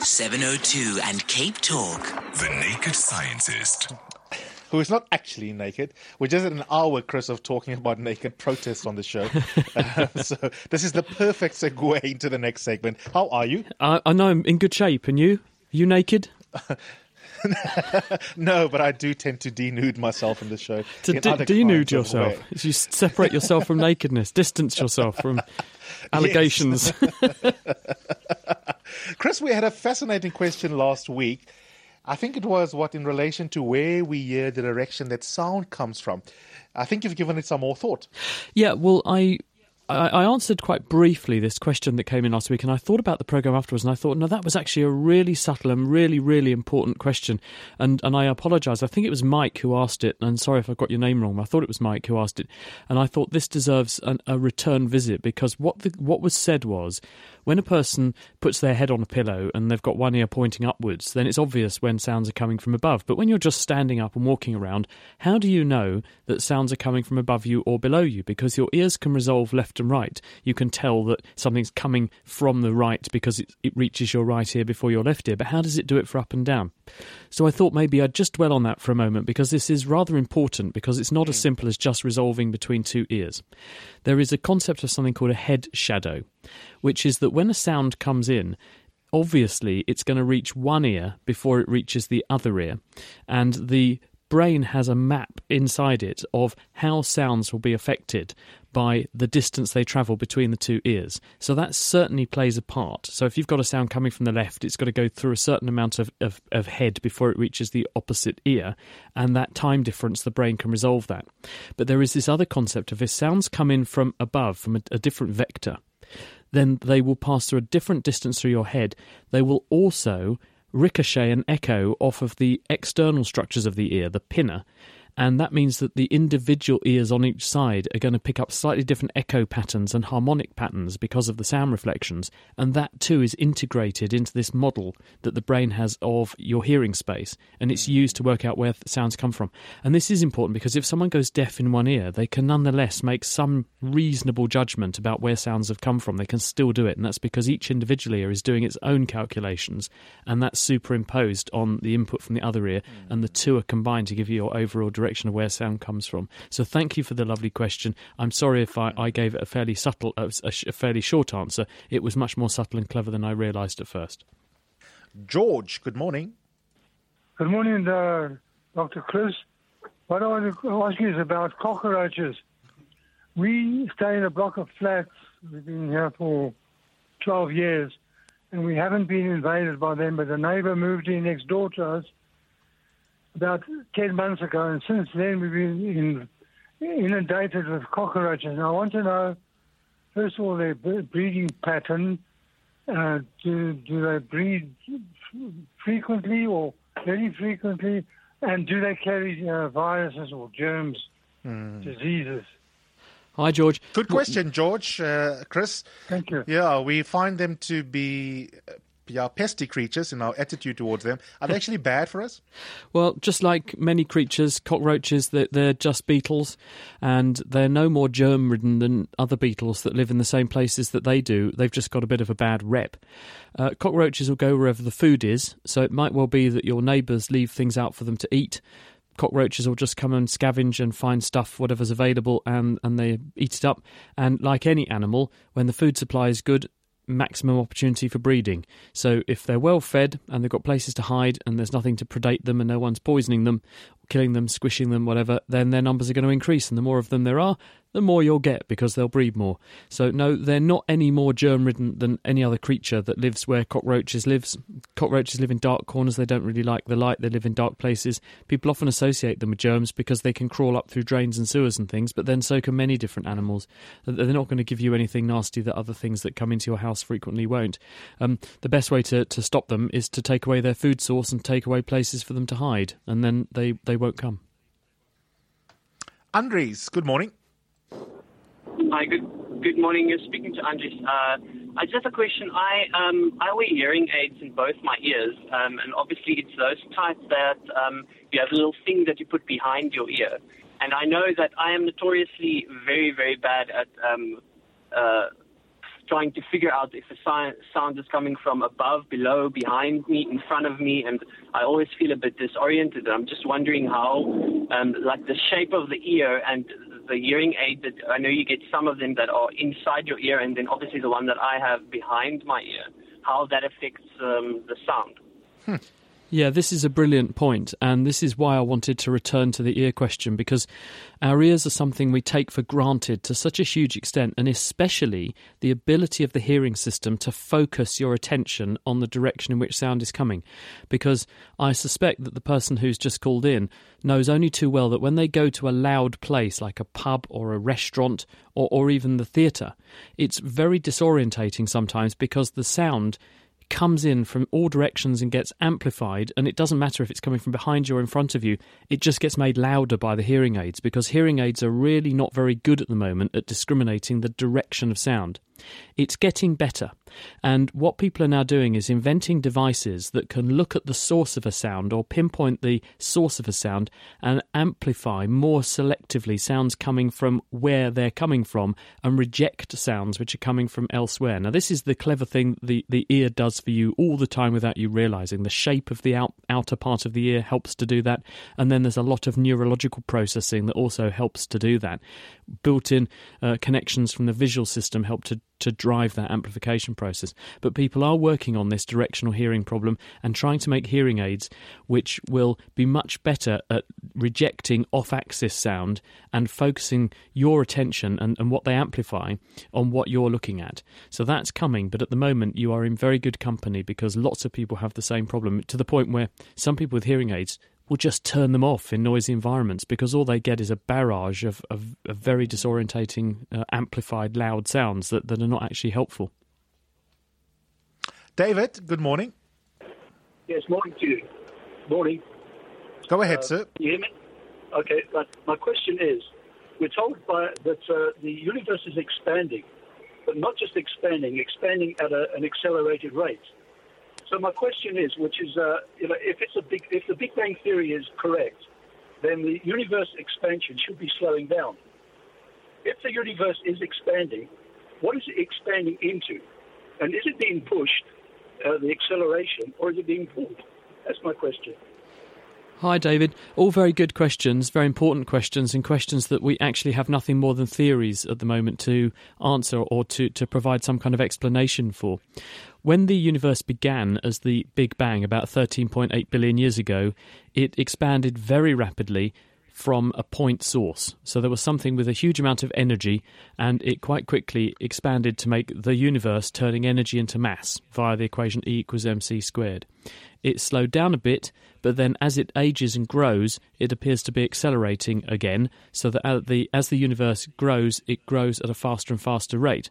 702 and Cape Talk. The Naked Scientist. who is not actually naked. We're just had an hour, Chris, of talking about naked protests on the show. uh, so this is the perfect segue into the next segment. How are you? I, I know I'm in good shape, and you? Are you naked? No, but I do tend to denude myself in the show. To in de- denude yourself. way. You separate yourself from nakedness, distance yourself from allegations. Chris, we had a fascinating question last week. I think it was what in relation to where we hear the direction that sound comes from. I think you've given it some more thought. Yeah, well, I, I answered quite briefly this question that came in last week, and I thought about the program afterwards, and I thought, no, that was actually a really subtle and really, really important question, and and I apologise. I think it was Mike who asked it, and sorry if I got your name wrong. I thought it was Mike who asked it, and I thought this deserves an, a return visit because what the, what was said was. When a person puts their head on a pillow and they've got one ear pointing upwards, then it's obvious when sounds are coming from above. But when you're just standing up and walking around, how do you know that sounds are coming from above you or below you? Because your ears can resolve left and right. You can tell that something's coming from the right because it, it reaches your right ear before your left ear. But how does it do it for up and down? So I thought maybe I'd just dwell on that for a moment because this is rather important because it's not as hmm. simple as just resolving between two ears. There is a concept of something called a head shadow, which is that when a sound comes in, obviously it's going to reach one ear before it reaches the other ear. And the brain has a map inside it of how sounds will be affected by the distance they travel between the two ears. So that certainly plays a part. So if you've got a sound coming from the left, it's got to go through a certain amount of, of, of head before it reaches the opposite ear, and that time difference, the brain can resolve that. But there is this other concept of if sounds come in from above, from a, a different vector, then they will pass through a different distance through your head. They will also ricochet and echo off of the external structures of the ear, the pinna. And that means that the individual ears on each side are going to pick up slightly different echo patterns and harmonic patterns because of the sound reflections. And that too is integrated into this model that the brain has of your hearing space. And it's mm. used to work out where sounds come from. And this is important because if someone goes deaf in one ear, they can nonetheless make some reasonable judgment about where sounds have come from. They can still do it. And that's because each individual ear is doing its own calculations. And that's superimposed on the input from the other ear. Mm. And the two are combined to give you your overall direction of where sound comes from. So thank you for the lovely question. I'm sorry if I, I gave it a fairly subtle, uh, a, sh- a fairly short answer. It was much more subtle and clever than I realised at first. George, good morning. Good morning, uh, Dr. Chris. What I want to ask you is about cockroaches. We stay in a block of flats. We've been here for 12 years, and we haven't been invaded by them, but a neighbor moved in next door to us about 10 months ago, and since then we've been in, inundated with cockroaches. And I want to know, first of all, their breeding pattern. Uh, do, do they breed frequently or very frequently? And do they carry uh, viruses or germs, diseases? Hi, George. Good question, George. Uh, Chris, Thank you. yeah, we find them to be yeah, pesty creatures and our attitude towards them. Are they actually bad for us? Well, just like many creatures, cockroaches, they're just beetles, and they're no more germ ridden than other beetles that live in the same places that they do. They've just got a bit of a bad rep. Uh, cockroaches will go wherever the food is, so it might well be that your neighbours leave things out for them to eat. Cockroaches will just come and scavenge and find stuff, whatever's available, and, and they eat it up. And like any animal, when the food supply is good, maximum opportunity for breeding. So if they're well fed and they've got places to hide and there's nothing to predate them and no one's poisoning them, killing them, squishing them, whatever, then their numbers are going to increase. And the more of them there are, the more you'll get because they'll breed more. So no, they're not any more germ ridden than any other creature that lives where cockroaches lives. Cockroaches live in dark corners. They don't really like the light. They live in dark places. People often associate them with germs because they can crawl up through drains and sewers and things. But then so can many different animals. They're not going to give you anything nasty that other things that come into your house frequently won't. Um, the best way to, to stop them is to take away their food source and take away places for them to hide, and then they, they won't come. Andres, good morning. Hi, good good morning. You're speaking to Andres. Uh, I just have a question. I um, I wear hearing aids in both my ears, um, and obviously it's those type that um, you have a little thing that you put behind your ear. And I know that I am notoriously very very bad at um, uh, trying to figure out if si- sound is coming from above, below, behind me, in front of me, and I always feel a bit disoriented. I'm just wondering how, um, like the shape of the ear and the hearing aid that I know you get some of them that are inside your ear, and then obviously the one that I have behind my ear, how that affects um, the sound. Yeah, this is a brilliant point, and this is why I wanted to return to the ear question because our ears are something we take for granted to such a huge extent, and especially the ability of the hearing system to focus your attention on the direction in which sound is coming. Because I suspect that the person who's just called in knows only too well that when they go to a loud place like a pub or a restaurant or, or even the theatre, it's very disorientating sometimes because the sound comes in from all directions and gets amplified, and it doesn't matter if it's coming from behind you or in front of you, it just gets made louder by the hearing aids because hearing aids are really not very good at the moment at discriminating the direction of sound. It's getting better. And what people are now doing is inventing devices that can look at the source of a sound or pinpoint the source of a sound and amplify more selectively sounds coming from where they're coming from and reject sounds which are coming from elsewhere. Now, this is the clever thing the, the ear does for you all the time without you realizing. The shape of the out, outer part of the ear helps to do that. And then there's a lot of neurological processing that also helps to do that. Built in uh, connections from the visual system help to to drive that amplification process. But people are working on this directional hearing problem and trying to make hearing aids which will be much better at rejecting off axis sound and focusing your attention and, and what they amplify on what you're looking at. So that's coming, but at the moment you are in very good company because lots of people have the same problem to the point where some people with hearing aids will just turn them off in noisy environments because all they get is a barrage of, of, of very disorientating, uh, amplified, loud sounds that, that are not actually helpful. David, good morning. Yes, morning to you. Morning. Go ahead, sir. Can you hear me? Okay, but my question is, we're told by, that uh, the universe is expanding, but not just expanding, expanding at a, an accelerated rate. So my question is, which is, uh, you know, if it's a big, if the Big Bang theory is correct, then the universe expansion should be slowing down. If the universe is expanding, what is it expanding into? And is it being pushed, uh, the acceleration, or is it being pulled? That's my question. Hi, David. All very good questions, very important questions, and questions that we actually have nothing more than theories at the moment to answer or to, to provide some kind of explanation for. When the universe began as the Big Bang about 13.8 billion years ago, it expanded very rapidly from a point source. So there was something with a huge amount of energy, and it quite quickly expanded to make the universe turning energy into mass via the equation E equals mc squared. It slowed down a bit, but then as it ages and grows, it appears to be accelerating again, so that as the, as the universe grows, it grows at a faster and faster rate.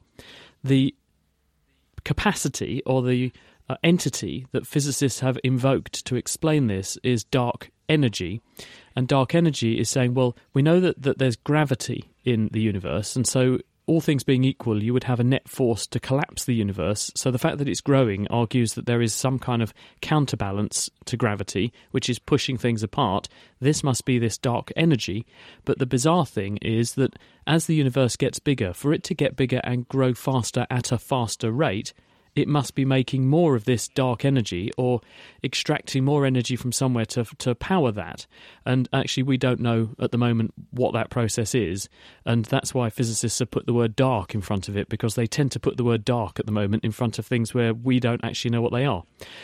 The capacity or the uh, entity that physicists have invoked to explain this is dark energy. And dark energy is saying, well, we know that, that there's gravity in the universe, and so all things being equal, you would have a net force to collapse the universe. So the fact that it's growing argues that there is some kind of counterbalance to gravity, which is pushing things apart. This must be this dark energy. But the bizarre thing is that as the universe gets bigger, for it to get bigger and grow faster at a faster rate, it must be making more of this dark energy or extracting more energy from somewhere to to power that. And actually, we don't know at the moment what that process is, and that's why physicists have put the word dark in front of it because they tend to put the word dark at the moment in front of things where we don't actually know what they are.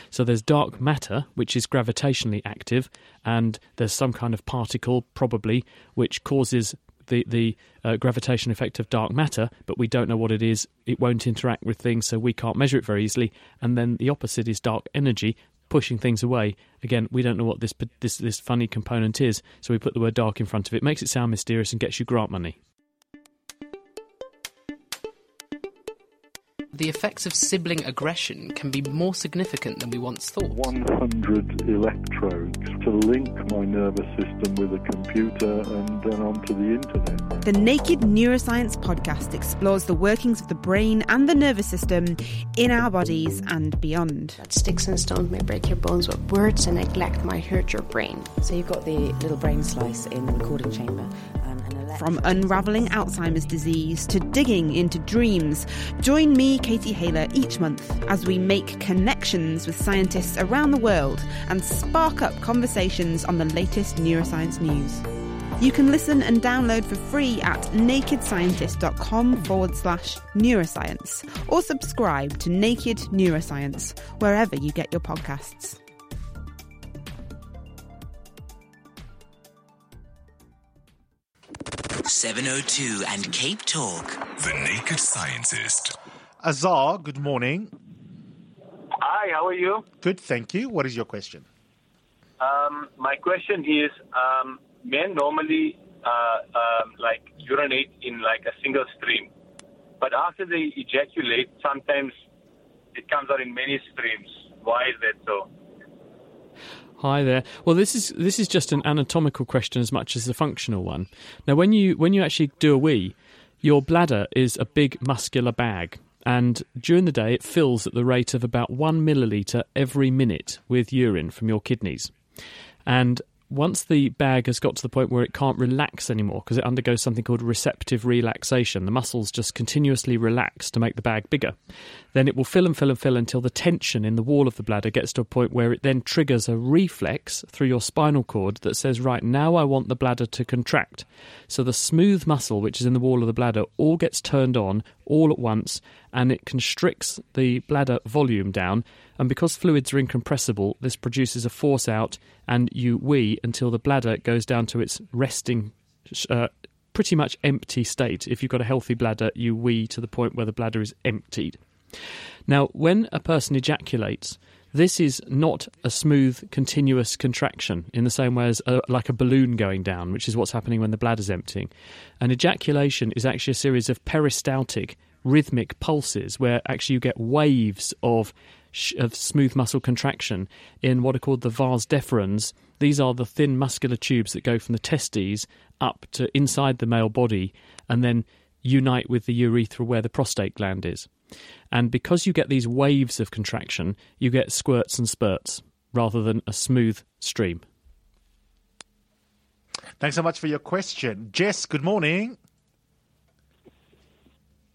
So there's dark matter, which is gravitationally active, and there's some kind of particle, probably, which causes the the uh, gravitation effect of dark matter, but we don't know what it is. It won't interact with things, so we can't measure it very easily. And then the opposite is dark energy, pushing things away. Again, we don't know what this this this funny component is, so we put the word dark in front of it. Makes it sound mysterious and gets you grant money. The effects of sibling aggression can be more significant than we once thought. 100 electrodes to link my nervous system with a computer and then onto the internet. The Naked Neuroscience podcast explores the workings of the brain and the nervous system in our bodies and beyond. That sticks and stones may break your bones, but words and neglect might hurt your brain. So you've got the little brain slice in the recording chamber. Um, and From unravelling Alzheimer's disease to digging into dreams, join me, Katie Haylor, each month as we make connections with scientists around the world and spark up conversations on the latest neuroscience news. You can listen and download for free at nakedscientist.com forward slash neuroscience or subscribe to Naked Neuroscience wherever you get your podcasts. Seven oh two and Cape Talk. The Naked Scientist. Azar, good morning. Hi, how are you? Good, thank you. What is your question? Um, my question is, um, men normally uh, um, like urinate in like a single stream, but after they ejaculate, sometimes it comes out in many streams. Why is that so? Hi there. Well, this is this is just an anatomical question as much as a functional one. Now, when you when you actually do a wee, your bladder is a big muscular bag, and during the day it fills at the rate of about one milliliter every minute with urine from your kidneys. And once the bag has got to the point where it can't relax anymore because it undergoes something called receptive relaxation, the muscles just continuously relax to make the bag bigger, then it will fill and fill and fill until the tension in the wall of the bladder gets to a point where it then triggers a reflex through your spinal cord that says, right, now I want the bladder to contract. So the smooth muscle, which is in the wall of the bladder, all gets turned on all at once and it constricts the bladder volume down. And because fluids are incompressible, this produces a force out, and you wee until the bladder goes down to its resting, uh, pretty much empty state. If you've got a healthy bladder, you wee to the point where the bladder is emptied. Now, when a person ejaculates, this is not a smooth, continuous contraction in the same way as a, like a balloon going down, which is what's happening when the bladder's emptying. An ejaculation is actually a series of peristaltic, rhythmic pulses where actually you get waves of of smooth muscle contraction in what are called the vas deferens. These are the thin muscular tubes that go from the testes up to inside the male body and then unite with the urethra where the prostate gland is. And because you get these waves of contraction, you get squirts and spurts rather than a smooth stream. Thanks so much for your question. Jess, good morning.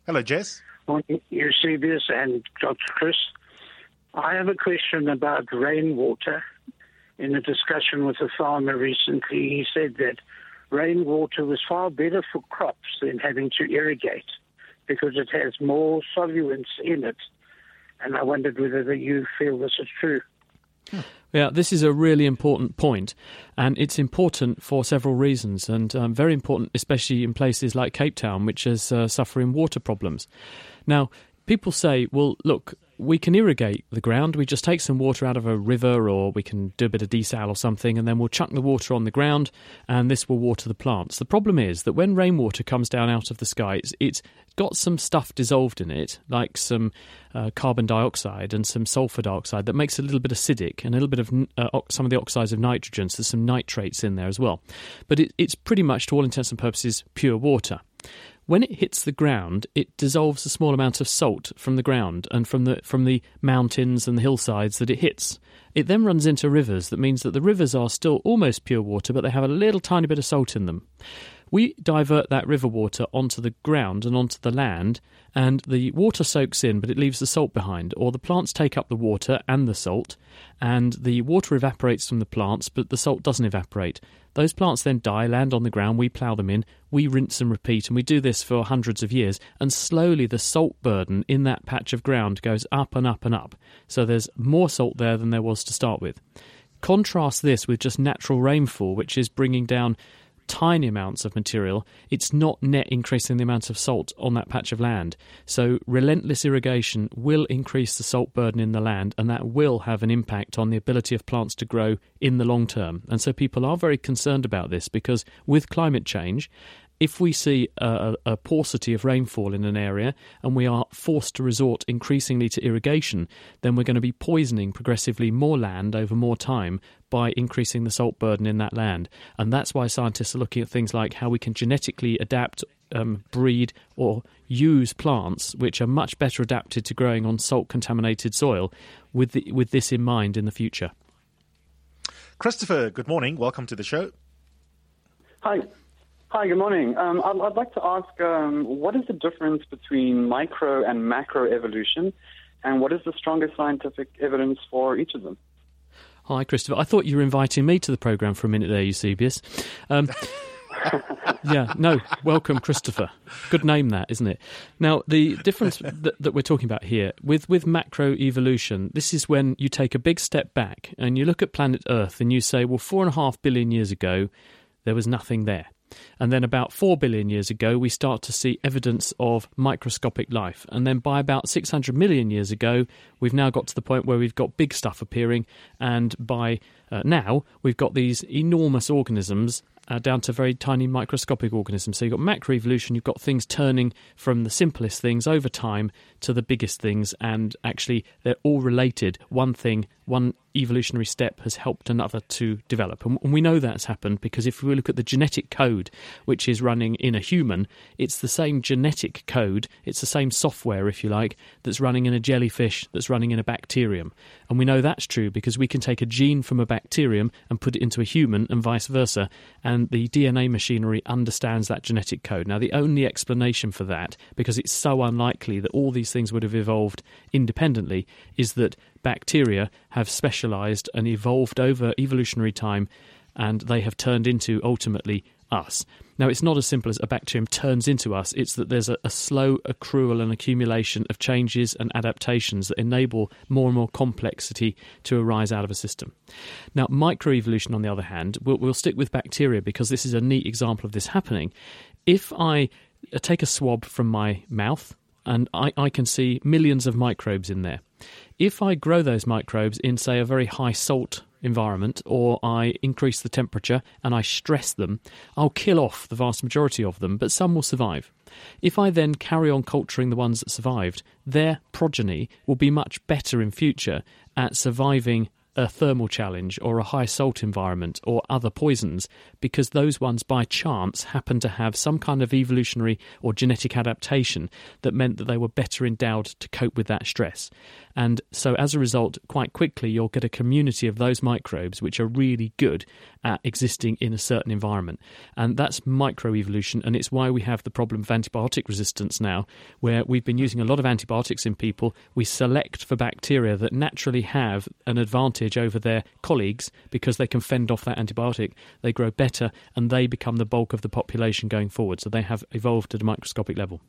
Hello, Jess. Morning, Eusebius and Dr. Chris. I have a question about rainwater. In a discussion with a farmer recently, he said that rainwater was far better for crops than having to irrigate because it has more solvents in it. And I wondered whether you feel this is true. Yeah, this is a really important point, and it's important for several reasons, and um, very important, especially in places like Cape Town, which is uh, suffering water problems. Now, people say, well, look, we can irrigate the ground. We just take some water out of a river or we can do a bit of desal or something and then we'll chuck the water on the ground and this will water the plants. The problem is that when rainwater comes down out of the sky, it's, it's got some stuff dissolved in it, like some uh, carbon dioxide and some sulfur dioxide that makes it a little bit acidic and a little bit of uh, some of the oxides of nitrogen. So there's some nitrates in there as well. But it, it's pretty much, to all intents and purposes, pure water. When it hits the ground, it dissolves a small amount of salt from the ground and from the from the mountains and the hillsides that it hits. It then runs into rivers. That means that the rivers are still almost pure water, but they have a little tiny bit of salt in them. We divert that river water onto the ground and onto the land, and the water soaks in, but it leaves the salt behind. Or the plants take up the water and the salt, and the water evaporates from the plants, but the salt doesn't evaporate. Those plants then die, land on the ground, we plough them in, we rinse and repeat, and we do this for hundreds of years. And slowly the salt burden in that patch of ground goes up and up and up. So there's more salt there than there was to start with. Contrast this with just natural rainfall, which is bringing down tiny amounts of material, it's not net increasing the amount of salt on that patch of land. So, relentless irrigation will increase the salt burden in the land, and that will have an impact on the ability of plants to grow in the long term. And so, people are very concerned about this because with climate change if we see a, a, paucity of rainfall in an area and we are forced to resort increasingly to irrigation, then we're going to be poisoning progressively more land over more time by increasing the salt burden in that land. And that's why scientists are looking at things like how we can genetically adapt, um, breed, or use plants which are much better adapted to growing on salt contaminated soil with, the, with this in mind in the future. Christopher, good morning. Welcome to the show. Hi. Hi, good morning. Um, I'd, I'd, like to ask um, what is the difference between micro and macro evolution, and what is the strongest scientific evidence for each of them? Hi, Christopher. I thought you were inviting me to the programme for a minute there, Eusebius. Um, yeah, no, welcome, Christopher. Good name, that, isn't it? Now, the difference that, that, we're talking about here with, with macro evolution, this is when you take a big step back and you look at planet Earth and you say, well, four and a half billion years ago, there was nothing there. And then about 4 billion years ago, we start to see evidence of microscopic life. And then by about 600 million years ago, we've now got to the point where we've got big stuff appearing. And by uh, now, we've got these enormous organisms uh, down to very tiny microscopic organisms. So you've got macroevolution, you've got things turning from the simplest things over time to the biggest things, and actually they're all related. One thing, one evolutionary step has helped another to develop. And we know that's happened because if we look at the genetic code which is running in a human, it's the same genetic code, it's the same software, if you like, that's running in a jellyfish, that's running in a bacterium. And we know that's true because we can take a gene from a bacterium and put it into a human and vice versa. And the DNA machinery understands that genetic code. Now, the only explanation for that, because it's so unlikely that all these things would have evolved independently, is that bacteria have specialized and evolved over evolutionary time and they have turned into ultimately us. Now, it's not as simple as a bacterium turns into us, it's that there's a, a, slow accrual and accumulation of changes and adaptations that enable more and more complexity to arise out of a system. Now, microevolution, on the other hand, we'll, we'll stick with bacteria because this is a neat example of this happening. If I uh, take a swab from my mouth and I, I can see millions of microbes in there, if I grow those microbes in, say, a very high salt environment, or I increase the temperature and I stress them, I'll kill off the vast majority of them, but some will survive. If I then carry on culturing the ones that survived, their progeny will be much better in future at surviving a thermal challenge or a high salt environment or other poisons because those ones by chance happen to have some kind of evolutionary or genetic adaptation that meant that they were better endowed to cope with that stress. And so, as a result, quite quickly, you'll get a community of those microbes which are really good at existing in a certain environment. And that's microevolution, and it's why we have the problem of antibiotic resistance now, where we've been using a lot of antibiotics in people. We select for bacteria that naturally have an advantage over their colleagues because they can fend off that antibiotic. They grow better, and they become the bulk of the population going forward. So they have evolved at a microscopic level.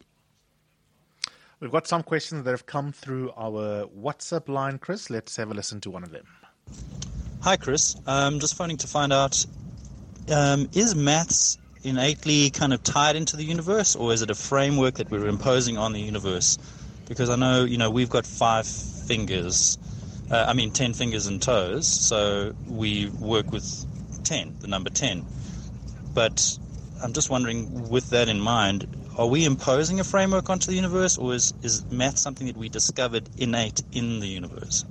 We've got some questions that have come through our WhatsApp line, Chris. Let's have a listen to one of them. Hi, Chris. I'm just phoning to find out um, is maths innately kind of tied into the universe, or is it a framework that we're imposing on the universe? Because I know, you know, we've got five fingers, uh, I mean, 10 fingers and toes, so we work with 10, the number 10. But I'm just wondering, with that in mind, are we imposing a framework onto the universe, or is, is math something that we discovered innate in the universe?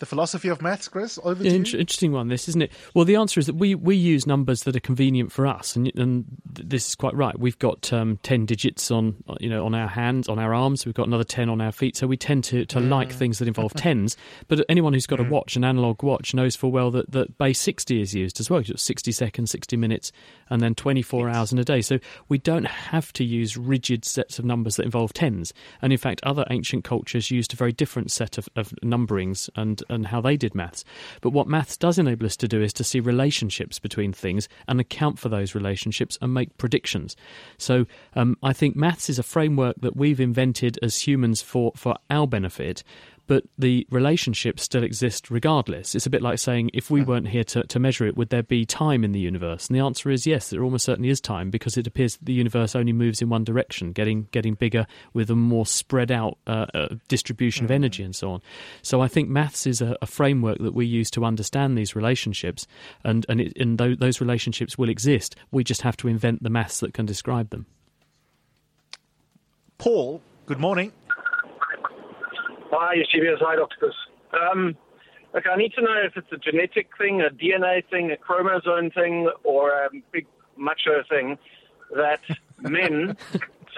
The philosophy of maths, Chris, over to you. Interesting one, this, isn't it? Well, the answer is that we, we use numbers that are convenient for us, and, and this is quite right. We've got um, 10 digits on, you know, on our hands, on our arms, we've got another 10 on our feet, so we tend to, to mm. like things that involve tens. But anyone who's got mm. a watch, an analog watch, knows full well that, that base 60 is used as well. 60 seconds, 60 minutes, and then 24 yes. hours in a day. So we don't have to use rigid sets of numbers that involve tens. And in fact, other ancient cultures used a very different set of, of numberings and and how they did maths. But what maths does enable us to do is to see relationships between things and account for those relationships and make predictions. So um, I think maths is a framework that we've invented as humans for, for our benefit but the relationships still exist regardless. It's a bit like saying, if we weren't here to, to measure it, would there be time in the universe? And the answer is yes, there almost certainly is time because it appears that the universe only moves in one direction, getting getting bigger with a more spread out uh, uh, distribution of energy and so on. So I think maths is a, a, framework that we use to understand these relationships, and and, it, and th- those relationships will exist. We just have to invent the maths that can describe them. Paul, good morning. Hi, Dr. Chris. Um, look, I need to know if it's a genetic thing, a DNA thing, a chromosome thing, or a big macho thing that men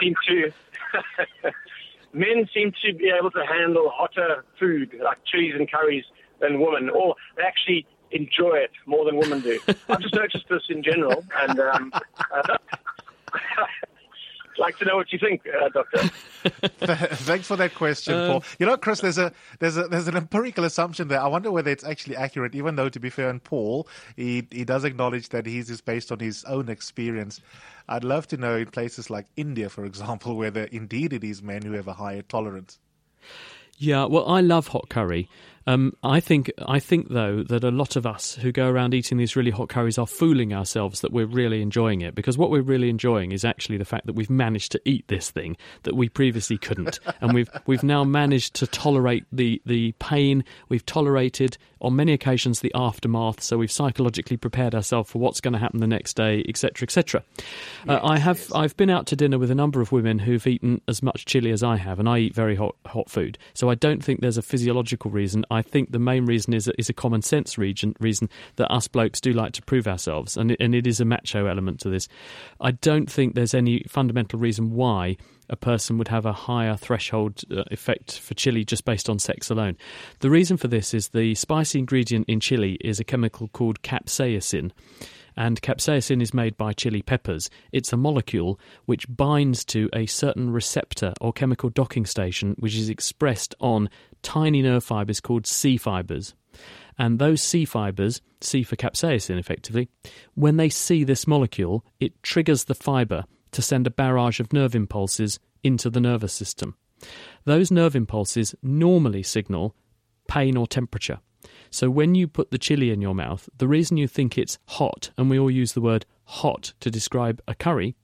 seem to men seem to be able to handle hotter food like cheese and curries than women, or they actually enjoy it more than women do. I've just noticed this in general, and um, uh, like to know what you think, uh, Doctor. Thanks for that question, Uh, Paul. You know, Chris, there's a there's a there's an empirical assumption there. I wonder whether it's actually accurate. Even though, to be fair, on Paul, he he does acknowledge that his is based on his own experience. I'd love to know in places like India, for example, whether indeed it is men who have a higher tolerance. Yeah, well, I love hot curry. Um, I think I think though that a lot of us who go around eating these really hot curries are fooling ourselves that we're really enjoying it because what we're really enjoying is actually the fact that we've managed to eat this thing that we previously couldn't, and we've we've now managed to tolerate the the pain. We've tolerated on many occasions the aftermath, so we've psychologically prepared ourselves for what's going to happen the next day, etc., etc. Uh, I have I've been out to dinner with a number of women who've eaten as much chili as I have, and I eat very hot hot food. So I don't think there's a physiological reason. I think the main reason is is a common sense region, reason that us blokes do like to prove ourselves, and it, and it is a macho element to this. I don't think there's any fundamental reason why a person would have a higher threshold uh, effect for chili just based on sex alone. The reason for this is the spicy ingredient in chili is a chemical called capsaicin. And capsaicin is made by chili peppers. It's a molecule which binds to a certain receptor or chemical docking station, which is expressed on tiny nerve fibers called C fibers. And those C fibers, C for capsaicin effectively, when they see this molecule, it triggers the fiber to send a barrage of nerve impulses into the nervous system. Those nerve impulses normally signal pain or temperature. So when you put the chili in your mouth, the reason you think it's hot, and we all use the word hot to describe a curry,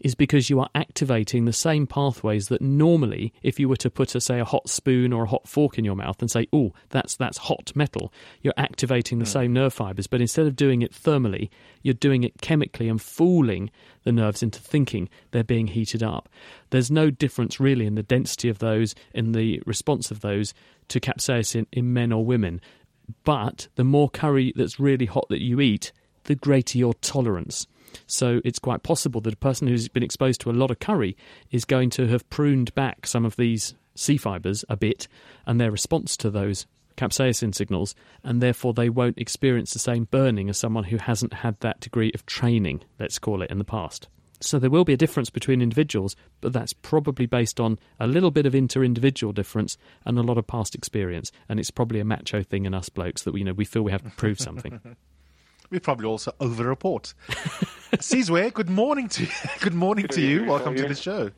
is because you are activating the same pathways that normally, if you were to put, a, say, a hot spoon or a hot fork in your mouth and say, "Oh, that's that's hot metal," you're activating the hmm. same nerve fibers. But instead of doing it thermally, you're doing it chemically and fooling the nerves into thinking they're being heated up. There's no difference really in the density of those, in the response of those to capsaicin in men or women. But the more curry that's really hot that you eat, the greater your tolerance. So it's quite possible that a person who's been exposed to a lot of curry is going to have pruned back some of these C fibers a bit and their response to those capsaicin signals, and therefore they won't experience the same burning as someone who hasn't had that degree of training, let's call it, in the past. So there will be a difference between individuals, but that's probably based on a little bit of inter-individual difference and a lot of past experience. And it's probably a macho thing in us blokes that we you know we feel we have to prove something. We probably also over-report. Sizwe, good morning to you. good morning to you. Welcome to the show.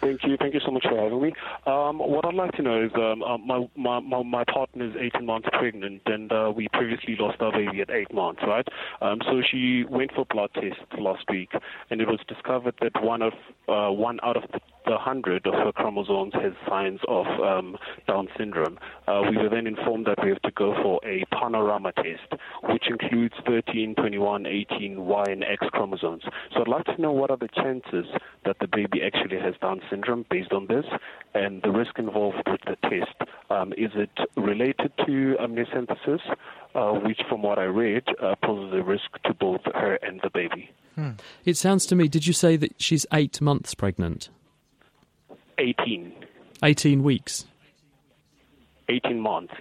Thank you. Thank you so much for having me. Um, what I'd like to know is um, uh, my, my, my, my partner is 18 months pregnant, and uh, we previously lost our baby at 8 months, right? Um, so she went for blood tests last week, and it was discovered that one of uh, one out of the, the 100 of her chromosomes has signs of um, Down syndrome. Uh, we were then informed that we have to go for a panorama test, which includes 13, 21, 18 Y and X chromosomes. So I'd like to know what are the chances that the baby actually has Down syndrome based on this, and the risk involved with the test. Um, is it related to amniocentesis, uh, which, from what I read, uh, poses a risk to both her and the baby? It sounds to me. Did you say that she's eight months pregnant? 18. Eighteen weeks. 18 months.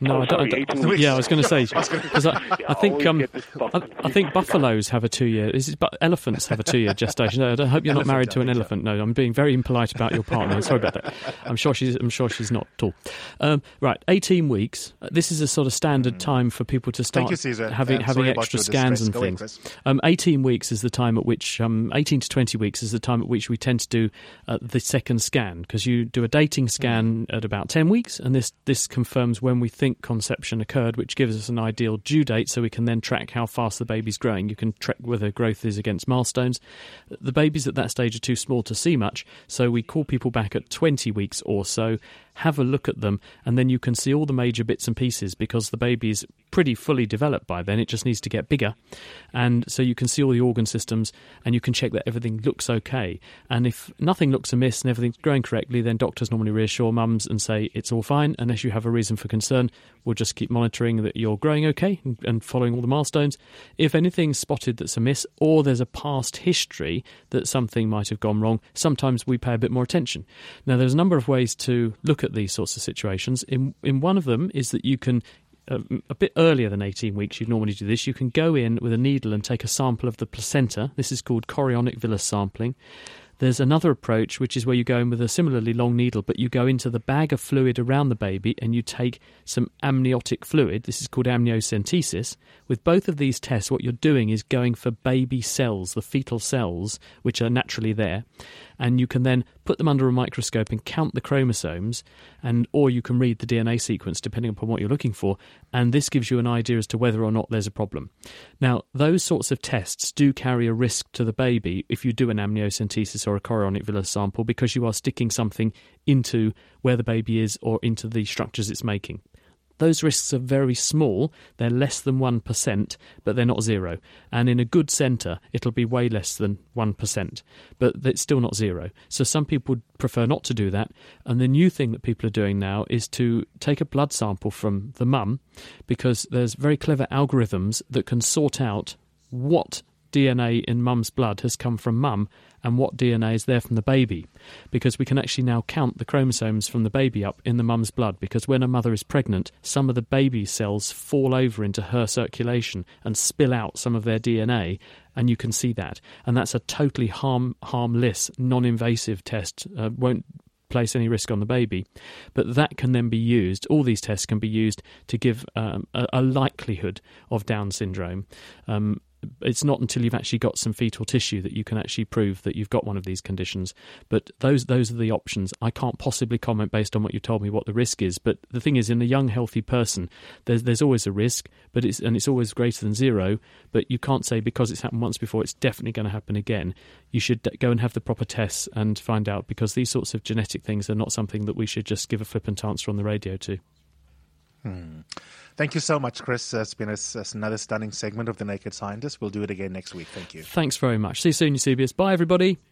No, Oh, I don't. sorry, I don't- yeah, I was going to say I because I, Yeah, I think um, get this stuff I, I think buffaloes have a two-year. Is it, but elephants have a two-year gestation? No, I don't- hope you're not married to an elephant. No, I'm being very impolite about your partner. Sorry about that. I'm sure she's. I'm sure she's not at all. Um, right, 18 weeks. Uh, This is a sort of standard time for people to start Mm. You, having Um, having extra scans and Go things. Chris. Um, 18 weeks is the time at which, um, 18 to 20 weeks is the time at which we tend to do uh, the second scan because you do a dating scan at about 10 weeks, and this, this confirms when we think conception occurred, which gives us an ideal due date so we can then track how fast the baby's growing. You can track whether growth is against milestones. The babies at that stage are too small to see much, so we call people back at 20 weeks or so, have a look at them, and then you can see all the major bits and pieces because the baby is pretty fully developed by then. It just needs to get bigger. And so you can see all the organ systems and you can check that everything looks okay. And if nothing looks amiss and everything's growing correctly, then doctors normally reassure mums and say it's all fine. Unless you have a reason for concern, we'll just keep monitoring that you're growing okay and, following all the milestones. If anything's spotted that's amiss or there's a past history that something might have gone wrong, sometimes we pay a bit more attention. Now, there's a number of ways to look at these sorts of situations. In, in one of them is that you can a, a bit earlier than 18 weeks, you'd normally do this. You can go in with a needle and take a sample of the placenta. This is called chorionic villus sampling. There's another approach, which is where you go in with a similarly long needle, but you go into the bag of fluid around the baby and you take some amniotic fluid. This is called amniocentesis. With both of these tests, what you're doing is going for baby cells, the fetal cells, which are naturally there, and you can then put them under a microscope and count the chromosomes, and or you can read the DNA sequence depending upon what you're looking for, and this gives you an idea as to whether or not there's a problem. Now, those sorts of tests do carry a risk to the baby if you do an amniocentesis or a chorionic villus sample because you are sticking something into where the baby is or into the structures it's making. Those risks are very small. They're less than 1%, but they're not zero. And in a good centre, it'll be way less than 1%, but it's still not zero. So some people would prefer not to do that. And the new thing that people are doing now is to take a blood sample from the mum because there's very clever algorithms that can sort out what DNA in mum's blood has come from mum and what DNA is there from the baby. Because we can actually now count the chromosomes from the baby up in the mum's blood. Because when a mother is pregnant, some of the baby cells fall over into her circulation and spill out some of their DNA, and you can see that. And that's a totally harm, harmless, non invasive test. Uh, won't place any risk on the baby. But that can then be used, all these tests can be used to give um, a, a, likelihood of Down syndrome. Um, it's not until you've actually got some fetal tissue that you can actually prove that you've got one of these conditions. But those those are the options. I can't possibly comment based on what you told me what the risk is. But the thing is, in a young healthy person, there's there's always a risk, but it's and it's always greater than zero. But you can't say because it's happened once before, it's definitely going to happen again. You should go and have the proper tests and find out because these sorts of genetic things are not something that we should just give a flippant answer on the radio to. Hmm. Thank you so much, Chris. It's been a, another stunning segment of The Naked Scientist. We'll do it again next week. Thank you. Thanks very much. See you soon, Eusebius. Bye, everybody.